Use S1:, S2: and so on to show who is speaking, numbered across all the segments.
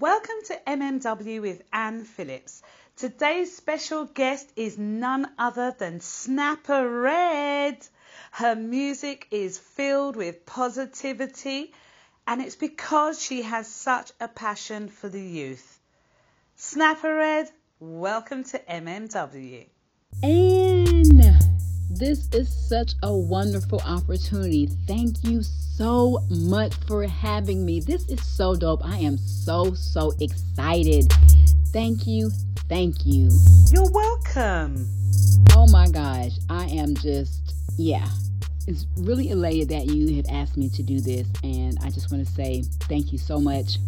S1: Welcome to MMW with Anne Phillips. Today's special guest is none other than Snapper Red. Her music is filled with positivity, and it's because she has such a passion for the youth. Snapper Red, welcome to MMW.
S2: Anne, this is such a wonderful opportunity. Thank you so much for having me. This is so dope. I am so, so excited. Thank you. Thank you.
S1: You're welcome.
S2: Oh my gosh. I am just, yeah. It's really elated that you have asked me to do this. And I just want to say thank you so much.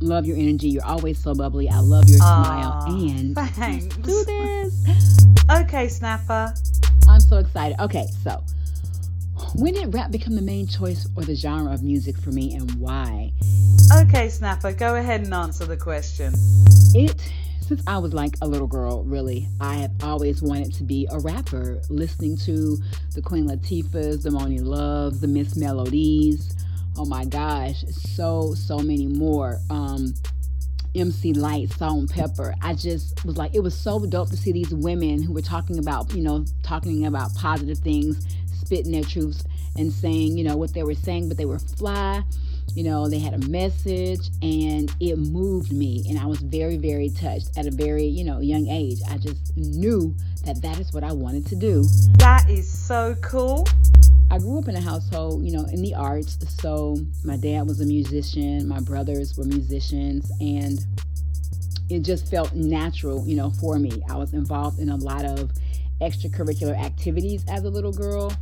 S2: Love your energy. You're always so bubbly. I love your
S1: Aw,
S2: smile. And
S1: thanks.
S2: do this.
S1: Okay, Snapper.
S2: I'm so excited. Okay, so when did rap become the main choice or the genre of music for me and why?
S1: Okay, Snapper, go ahead and answer the question.
S2: It, since I was like a little girl, really, I have always wanted to be a rapper, listening to the Queen Latifahs, the Monie Loves, the Miss Melodies. Oh my gosh, so, so many more. Um, MC Lyte, Salt and Pepper. I just was like, it was so dope to see these women who were talking about, you know, talking about positive things, spitting their truths and saying, you know, what they were saying, but they were fly. You know, they had a message and it moved me. And I was very, very touched at a very, you know, young age. I just knew that that is what I wanted to do.
S1: That is so cool.
S2: I grew up in a household, you know, in the arts. So my dad was a musician, my brothers were musicians, and it just felt natural, you know, for me. I was involved in a lot of extracurricular activities as a little girl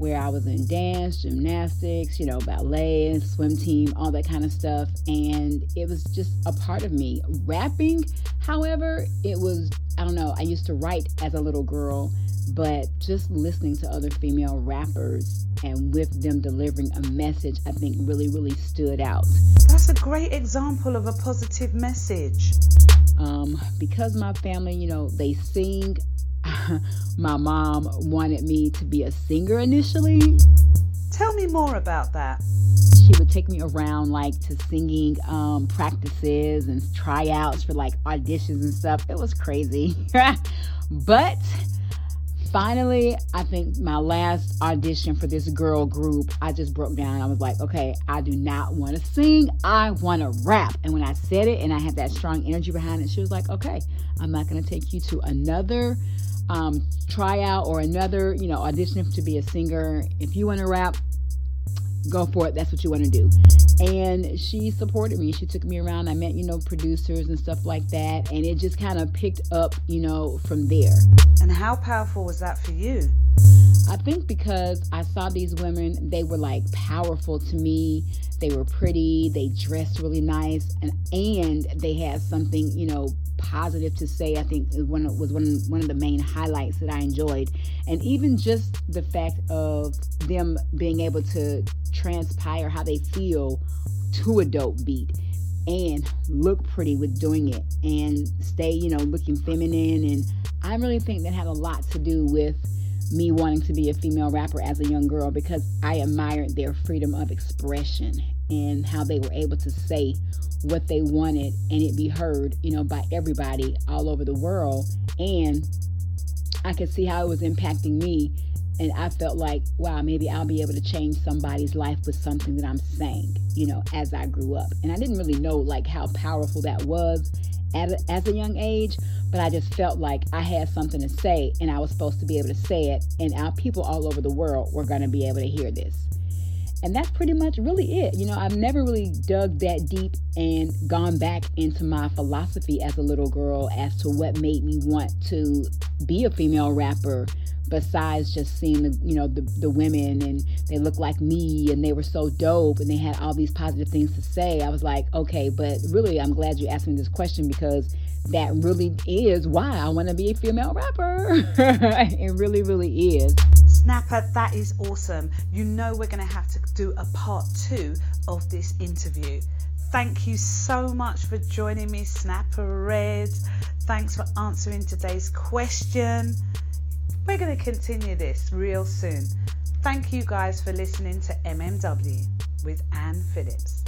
S2: where I was in dance, gymnastics, you know, ballet, swim team, all that kind of stuff. And it was just a part of me. Rapping, however, it was, I don't know, I used to write as a little girl, but just listening to other female rappers and with them delivering a message, I think really, really stood out.
S1: That's a great example of a positive message.
S2: Um, because my family, you know, they sing, my mom wanted me to be a singer initially.
S1: Tell me more about that.
S2: She would take me around like to singing um, practices and tryouts for like auditions and stuff. It was crazy. but finally, I think my last audition for this girl group, I just broke down. I was like, okay, I do not want to sing. I want to rap. And when I said it and I had that strong energy behind it, she was like, okay, I'm not going to take you to another um, tryout or another, you know, audition to be a singer. If you want to rap, go for it. That's what you want to do. And she supported me. She took me around. I met, you know, producers and stuff like that. And it just kind of picked up, you know, from there.
S1: And how powerful was that for you?
S2: I think because I saw these women, they were like powerful to me. They were pretty, they dressed really nice, and and they had something, you know, positive to say. I think one was one one of the main highlights that I enjoyed, and even just the fact of them being able to transpire how they feel to a dope beat and look pretty with doing it and stay, you know, looking feminine. And I really think that had a lot to do with me wanting to be a female rapper as a young girl because I admired their freedom of expression and how they were able to say what they wanted and it be heard, you know, by everybody all over the world. And I could see how it was impacting me. And I felt like, wow, maybe I'll be able to change somebody's life with something that I'm saying, you know, as I grew up. And I didn't really know like how powerful that was at a, as a young age, but I just felt like I had something to say and I was supposed to be able to say it. And our people all over the world were going to be able to hear this. And that's pretty much really it. You know, I've never really dug that deep and gone back into my philosophy as a little girl as to what made me want to be a female rapper besides just seeing the you know the, the women and they look like me and they were so dope and they had all these positive things to say. I was like okay but really i'm glad you asked me this question because that really is why i want to be a female rapper. It really really is
S1: Snapper, that is awesome. You know, we're going to have to do a part two of this interview. Thank you so much for joining me, Snapper Red. Thanks for answering today's question. We're going to continue this real soon. Thank you guys for listening to MMW with Anne Phillips.